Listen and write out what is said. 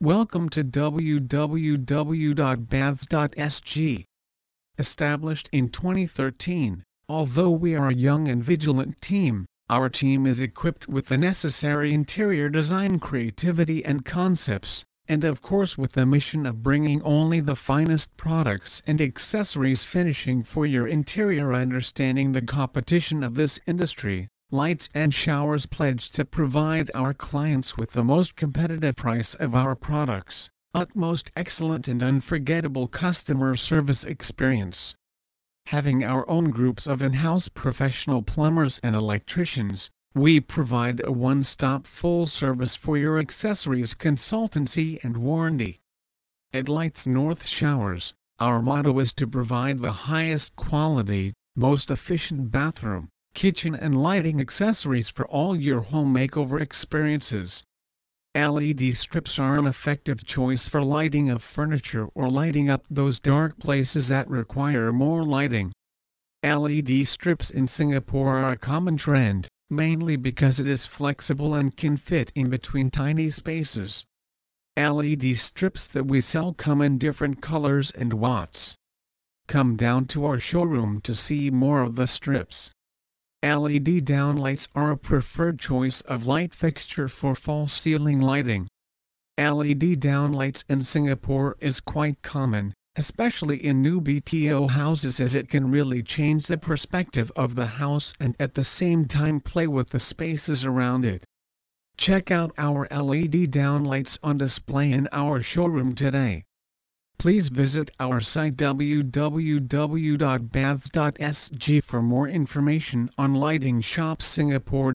Welcome to www.baths.sg. Established in 2013, although we are a young and vigilant team, our team is equipped with the necessary interior design creativity and concepts, and of course with the mission of bringing only the finest products and accessories finishing for your interior understanding the competition of this industry. Lights and Showers pledge to provide our clients with the most competitive price of our products, utmost excellent and unforgettable customer service experience. Having our own groups of in-house professional plumbers and electricians, we provide a one-stop full service for your accessories consultancy and warranty. At Lights and Showers, our motto is to provide the highest quality, most efficient bathroom, kitchen and lighting accessories for all your home makeover experiences. LED strips are an effective choice for lighting of furniture or lighting up those dark places that require more lighting. LED strips in Singapore are a common trend, mainly because it is flexible and can fit in between tiny spaces. LED strips that we sell come in different colors and watts. Come down to our showroom to see more of the strips. LED downlights are a preferred choice of light fixture for false ceiling lighting. LED downlights in Singapore is quite common, especially in new BTO houses as it can really change the perspective of the house and at the same time play with the spaces around it. Check out our LED downlights on display in our showroom today. Please visit our site www.baths.sg for more information on Lighting Shop Singapore.